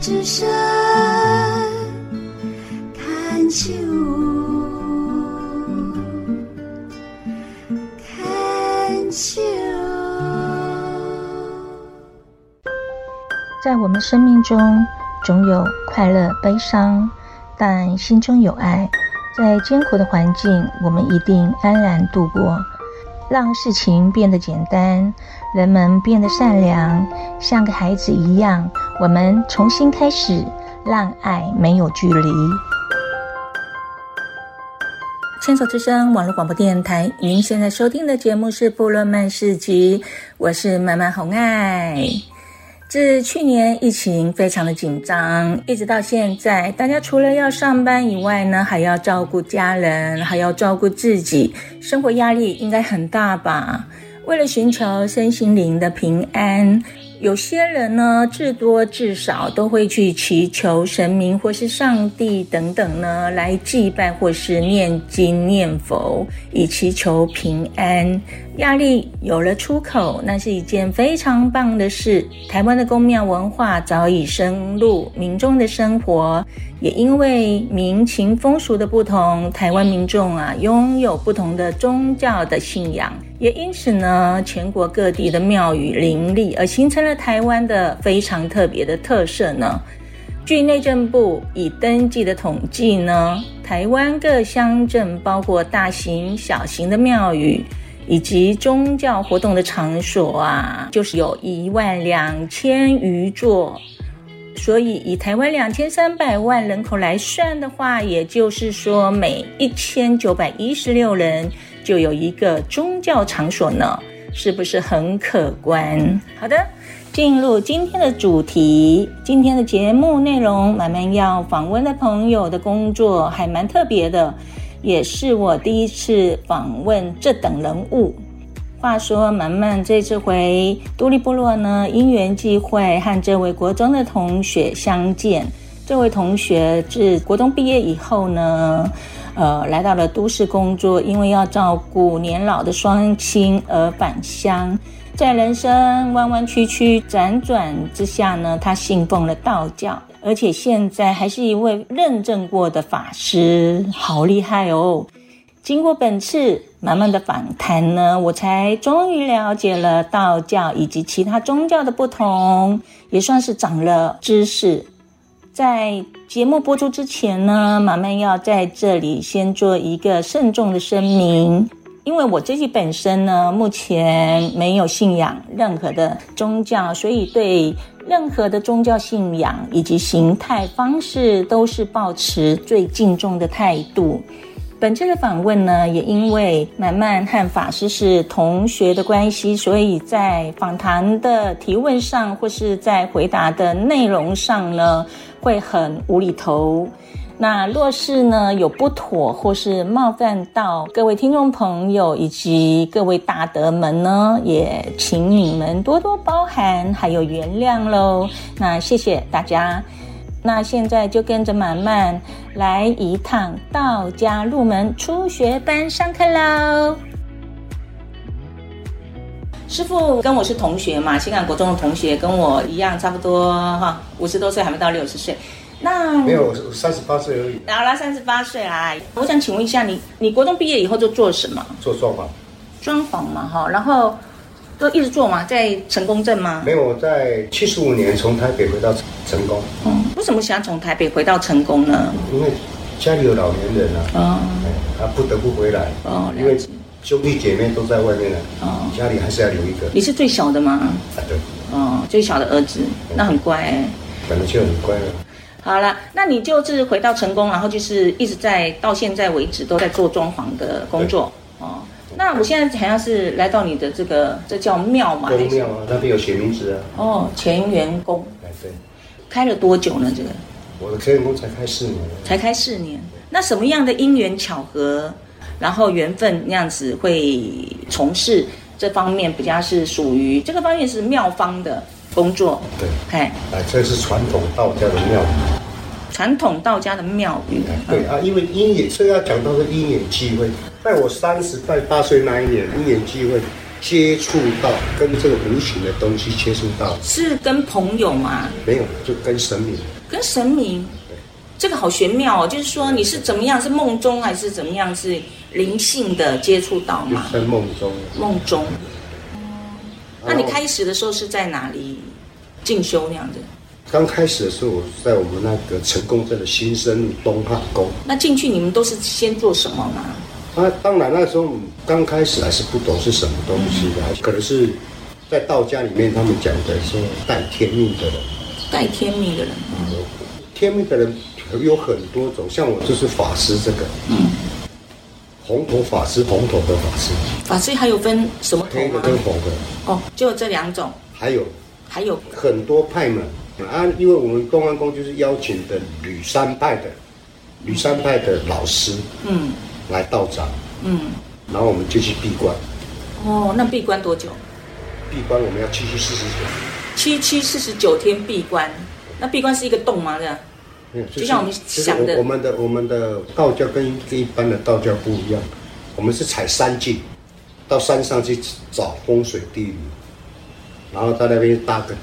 之声看秋，看秋。在我们生命中，总有快乐、悲伤，但心中有爱。在艰苦的环境，我们一定安然度过。让事情变得简单，人们变得善良，像个孩子一样。我们重新开始，让爱没有距离。牵手之声网络广播电台，您现在收听的节目是《布洛曼市集》，我是满满红爱。自去年疫情非常的紧张，一直到现在，大家除了要上班以外呢，还要照顾家人，还要照顾自己，生活压力应该很大吧？为了寻求身心灵的平安。有些人呢，至多至少都会去祈求神明或是上帝等等呢，来祭拜或是念经念佛，以祈求平安。压力有了出口，那是一件非常棒的事。台湾的宫庙文化早已深入民众的生活，也因为民情风俗的不同，台湾民众啊，拥有不同的宗教的信仰。也因此呢，全国各地的庙宇林立，而形成了台湾的非常特别的特色呢。据内政部已登记的统计呢，台湾各乡镇包括大型、小型的庙宇以及宗教活动的场所啊，就是有一万两千余座。所以以台湾两千三百万人口来算的话，也就是说每一千九百一十六人。就有一个宗教场所呢，是不是很可观？好的，进入今天的主题，今天的节目内容，满满要访问的朋友的工作还蛮特别的，也是我第一次访问这等人物。话说，满满这次回都历部落呢，因缘际会和这位国中的同学相见。这位同学自国中毕业以后呢，呃，来到了都市工作，因为要照顾年老的双亲而返乡。在人生弯弯曲曲、辗转之下呢，他信奉了道教，而且现在还是一位认证过的法师，好厉害哦！经过本次满满的访谈呢，我才终于了解了道教以及其他宗教的不同，也算是长了知识。在节目播出之前呢，满满要在这里先做一个慎重的声明，因为我自己本身呢，目前没有信仰任何的宗教，所以对任何的宗教信仰以及形态方式都是保持最敬重的态度。本次的访问呢，也因为满曼和法师是同学的关系，所以在访谈的提问上，或是在回答的内容上呢，会很无厘头。那若是呢有不妥，或是冒犯到各位听众朋友以及各位大德们呢，也请你们多多包涵，还有原谅喽。那谢谢大家。那现在就跟着满满来一趟道家入门初学班上课喽！师傅跟我是同学嘛，新港国中的同学，跟我一样差不多哈，五十多岁还没到六十岁。那没有我三十八岁而已。好啦，三十八岁啦。我想请问一下你，你国中毕业以后就做什么？做装潢。装潢嘛哈，然后。都一直做嘛，在成功镇吗？没有，我在七十五年从台北回到成功。嗯，为什么想从台北回到成功呢？因为家里有老年人啊，哦，他不得不回来。哦，因为兄弟姐妹都在外面了。哦，家里还是要留一个。你是最小的吗？啊，对。哦，最小的儿子，那很乖哎。本来就很乖了。好了，那你就是回到成功，然后就是一直在到现在为止都在做装潢的工作。哦。那我现在好像是来到你的这个，这叫庙嘛？宫庙啊，那边有写名字啊。哦，干元宫。哎，对。开了多久呢？这个？我的干元宫才开四年。才开四年，那什么样的因缘巧合，然后缘分那样子会从事这方面比较是属于这个方面是妙方的工作。对。哎，哎，这是传统道家的庙宇。传统道家的庙宇。对啊，因为因缘，所以要讲到是因缘机会。在我三十在八岁那一年，因缘机会，接触到跟这个无形的东西接触到，是跟朋友吗？没有，就跟神明。跟神明，这个好玄妙哦。就是说你是怎么样？是梦中还是怎么样？是灵性的接触到吗？在梦中。梦中。那你开始的时候是在哪里进修那样子？刚开始的时候，我在我们那个成功镇的新生路东汉宫。那进去你们都是先做什么呢？啊，当然那时候刚开始还是不懂是什么东西的，嗯、可能是在道家里面他们讲的说带天命的人。带天命的人，嗯，天命的人有很多种，像我就是法师这个，嗯，红头法师，红头的法师。法师还有分什么头？黑的跟红的。哦，就这两种。还有，还有很多派门。啊，因为我们东安宫就是邀请的吕山派的，吕山派的老师，嗯，来道长，嗯，然后我们就去闭关。哦，那闭关多久？闭关我们要七七四十九。七七四十九天闭关，那闭关是一个洞吗？这样？就像我们想的。我们的我们的道教跟一般的道教不一样，我们是采山径，到山上去找风水地理，然后在那边搭个。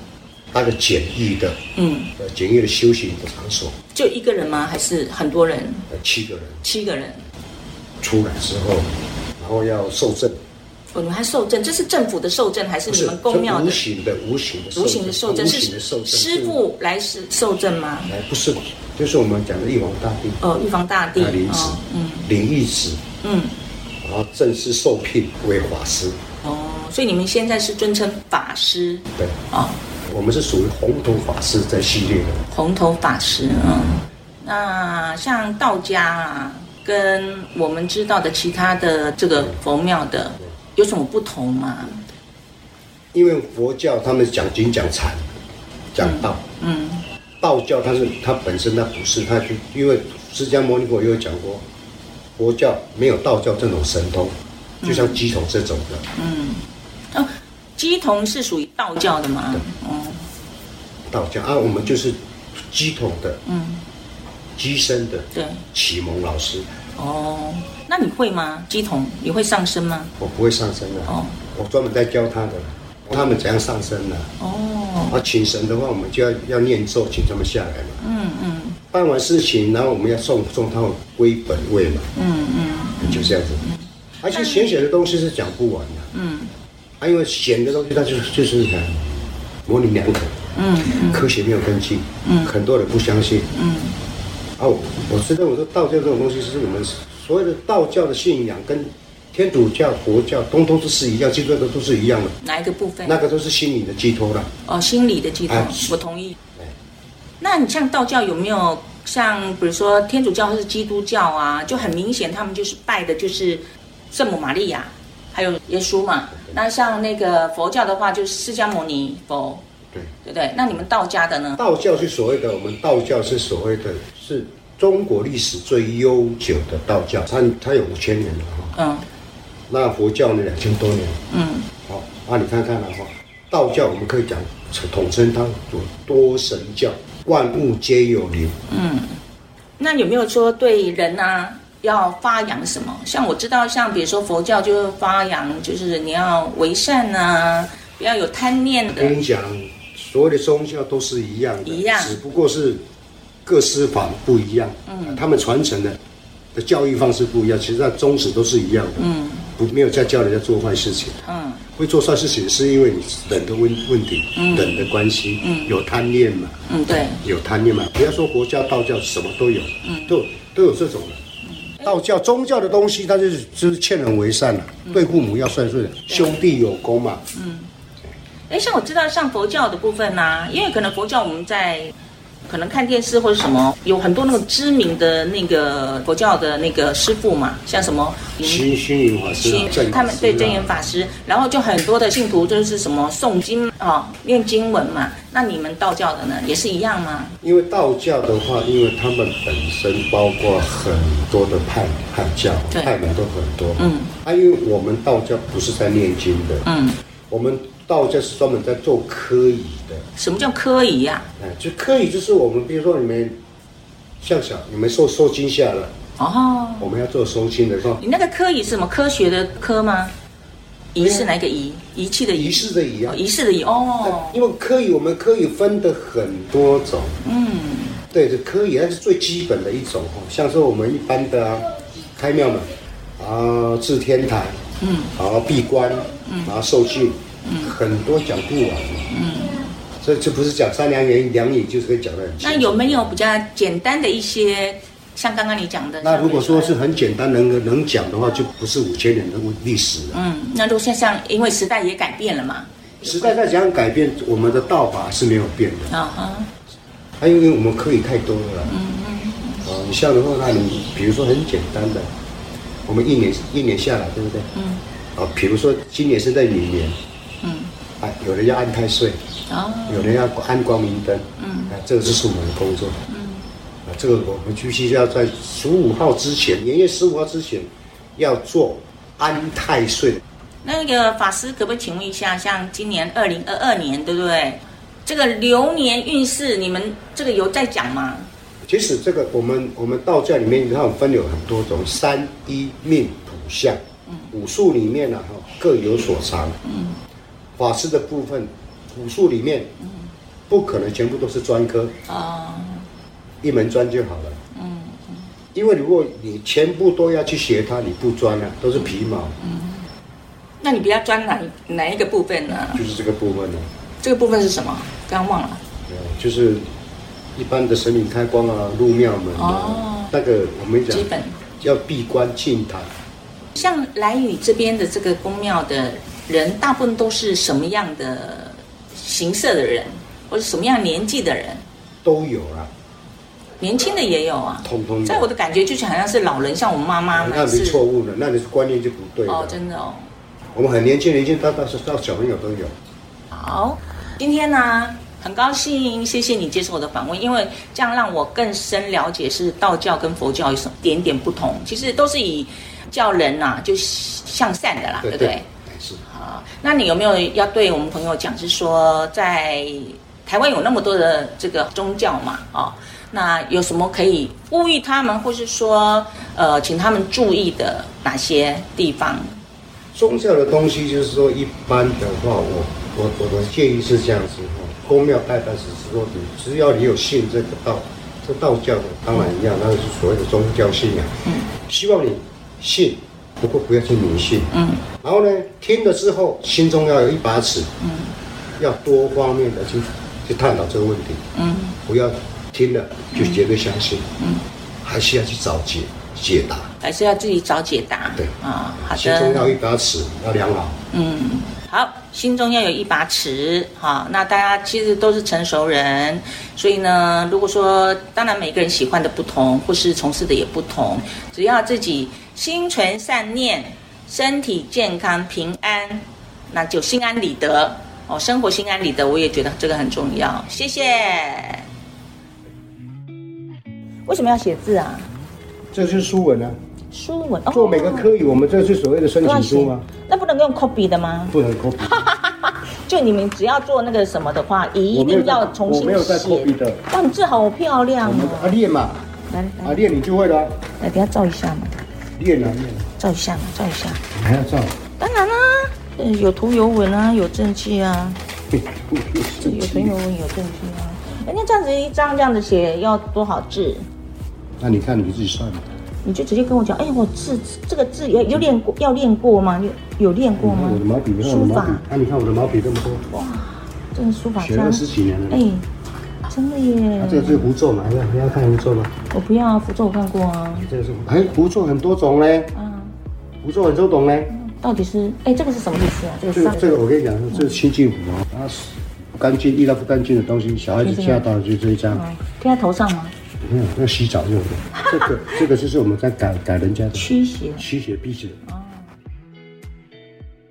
搭个简易的，嗯，简易的修行的场所，就一个人吗？还是很多人？呃，七个人。七个人出来之后，然后要受证。哦，你们还受证？这是政府的受证，还是你们宫庙的？无形的，无形的，无形的受证是师傅来是受证吗？来，不是，就是我们讲的玉皇大帝。哦，玉皇大帝。领旨，嗯，灵异子，嗯，然后正式受聘为法师。哦，所以你们现在是尊称法师？对，哦。我们是属于红头法师这系列的。红头法师，嗯，那像道家啊，跟我们知道的其他的这个佛庙的有什么不同吗？因为佛教他们讲经讲禅，讲道，嗯，嗯，道教它是它本身它不是，它就因为释迦牟尼佛也有讲过，佛教没有道教这种神通，就像鸡童这种的，嗯。乩童是属于道教的吗？嗯，道教啊，我们就是鸡童的，嗯，鸡生的，对，启蒙老师。哦，那你会吗？乩童，你会上身吗？我不会上身的。哦，我专门在教他的，他们怎样上身的。哦，啊，请神的话，我们就要要念咒，请他们下来嘛。嗯嗯。办完事情，然后我们要送送他们归本位嘛。嗯嗯，就这样子。而且浅显的东西是讲不完的。嗯。还因为显的东西，它就是就是很模棱两可，嗯，嗯，科学没有根据，嗯，很多人不相信，嗯，哦，我是认为说道教这种东西是我们所有的道教的信仰跟天主教、佛教通通都是一样，基本上都是一样的。哪一个部分？那个都是心理的寄托了。哦，心理的寄托，哎、我同意。哎，那你像道教有没有像比如说天主教或是基督教啊，就很明显他们就是拜的就是圣母玛利亚。还有耶稣嘛？那像那个佛教的话，就是释迦牟尼佛，对对不对？那你们道家的呢？道教是所谓的，我们道教是所谓的，是中国历史最悠久的道教，它它有五千年了哈。嗯。那佛教呢？两千多年。嗯。好，那你看看的话，道教我们可以讲统称它做多神教，万物皆有灵。嗯。那有没有说对人啊？要发扬什么？像我知道，像比如说佛教就是发扬，就是你要为善啊，不要有贪念的。跟你讲，所有的宗教都是一样的，一样，只不过是各师法不一样。嗯，他们传承的的教育方式不一样，其实那宗旨都是一样的。嗯，不没有在教人家做坏事情。嗯，会做坏事情是因为你人的问问题，嗯，人的关系，嗯，有贪念嘛。嗯，对，有贪念嘛。不要说佛教、道教什么都有，嗯，都都有这种的。道教宗教的东西，它就是就是劝人为善了，嗯、对父母要顺顺，兄弟有功嘛。嗯，哎，像我知道像佛教的部分呢、啊，因为可能佛教我们在。可能看电视或者什么，有很多那种知名的那个佛教的那个师傅嘛，像什么虚虚云法师，他们对真言法师，然后就很多的信徒就是什么诵经啊、哦、念经文嘛。那你们道教的呢，也是一样吗？因为道教的话，因为他们本身包括很多的派派教，派门都很多。嗯，啊，因为我们道教不是在念经的。嗯，我们。道教是专门在做科仪的。什么叫科仪呀？哎，就科仪就是我们，比如说你们像小，你们受受惊吓了哦，我们要做收惊的时候。你那个科仪是什么科学的科吗？仪是哪个仪？仪器的仪。仪式的仪啊。仪式的仪哦。因为科仪我们科仪分的很多种。嗯。对，这科仪那是最基本的一种哦，像说我们一般的啊，开庙门啊，至天台，嗯，然后闭关，嗯，然后受禁，嗯，很多讲不完。嗯。这这不是讲三两言两语，就是可以讲的很。那有没有比较简单的一些？像刚刚你讲的，那如果说是很简单能能讲的话，就不是五千年的历史了。嗯，那如果像像，因为时代也改变了嘛，时代在讲改变，我们的道法是没有变的。啊哈，还因为我们可以太多了。嗯嗯。哦，你像的话，那你比如说很简单的，我们一年一年下来，对不对？嗯。啊，比如说今年是在明年。嗯。啊，有人要安太岁。哦。有人要安光明灯。嗯。啊，这个是我们的工作。这个我们必须要在十五号之前，年月十五号之前，要做安太岁。那个法师可不可以请问一下，像今年二零二二年，对不对？这个流年运势，你们这个有在讲吗？其实这个我们我们道教里面，它分有很多种，三一命土相，嗯，武术里面呢，哈，各有所长。嗯，法师的部分，武术里面，嗯，不可能全部都是专科啊。一门专就好了。嗯嗯。因为如果你全部都要去学它，你不专啊，都是皮毛。嗯。那你比较专哪哪一个部分呢？就是这个部分呢。这个部分是什么？刚忘了。就是一般的神明开光啊，入庙门啊。哦。那个我们讲。基本。要闭关静坛。像兰屿这边的这个宫庙的人，大部分都是什么样的形色的人，或者什么样年纪的人？都有啊。年轻的也有啊，通通在我的感觉就是好像是老人，像我妈妈。那你错误了，那你是观念就不对了。哦，真的哦。我们很年轻，年轻到到到小朋友都有。好，今天呢很高兴，谢谢你接受我的访问，因为这样让我更深了解是道教跟佛教有什么点点不同。其实都是以教人呐、啊，就向善的啦，对不对？对是。好，那你有没有要对我们朋友讲，是说在台湾有那么多的这个宗教嘛？哦。那有什么可以呼吁他们，或是说，呃，请他们注意的哪些地方？宗教的东西就是说，一般的话，我我我的建议是这样子哈，公庙拜拜是说，你只要你有信这个道，这道教的当然一样，那是所谓的宗教信仰。嗯。希望你信，不过不要去迷信。嗯。然后呢，听了之后，心中要有一把尺。嗯。要多方面的去去探讨这个问题。嗯。不要。听了就绝对相信，嗯，还是要去找解解答，还是要自己找解答，对啊，好的。心中要一把尺，要量好，嗯，好，心中要有一把尺，好，那大家其实都是成熟人，所以呢，如果说当然每个人喜欢的不同，或是从事的也不同，只要自己心存善念，身体健康平安，那就心安理得哦，生活心安理得，我也觉得这个很重要，谢谢。为什么要写字啊？这是书文啊。书文，做每个科语，我们这是所谓的申请书吗？那不能用 copy 的吗？不能 copy。就你们只要做那个什么的话，一定要重新写。我没有在 copy 的。哇，你字好漂亮哦！啊，练嘛，来来，啊练你就会了。来，等下照一下嘛。练啊练。照一下嘛，照一下。你还要照？当然啦，嗯，有图有文啊，有证据啊。有图有文有证据啊。人家这样子一张这样子写要多少字？那你看你自己算吧，你就直接跟我讲，哎，我字这个字有有练过，要练过吗？有有练过吗？我的毛笔，书法。那你看我的毛笔这么多。哇，这个书法学了十几年了。哎，真的耶。这个是狐咒嘛？要不要看狐咒吗？我不要啊，符咒我看过啊。这个是哎，狐咒很多种嘞。啊。符咒很多种嘞。到底是哎，这个是什么意思啊？这个这个这个我跟你讲，这是清净符啊，它是不干净，遇到不干净的东西，小孩子吓到了就这一张。贴在头上吗？没有，要洗澡用的。这个这个就是我们在改改人家的驱邪，驱邪辟邪。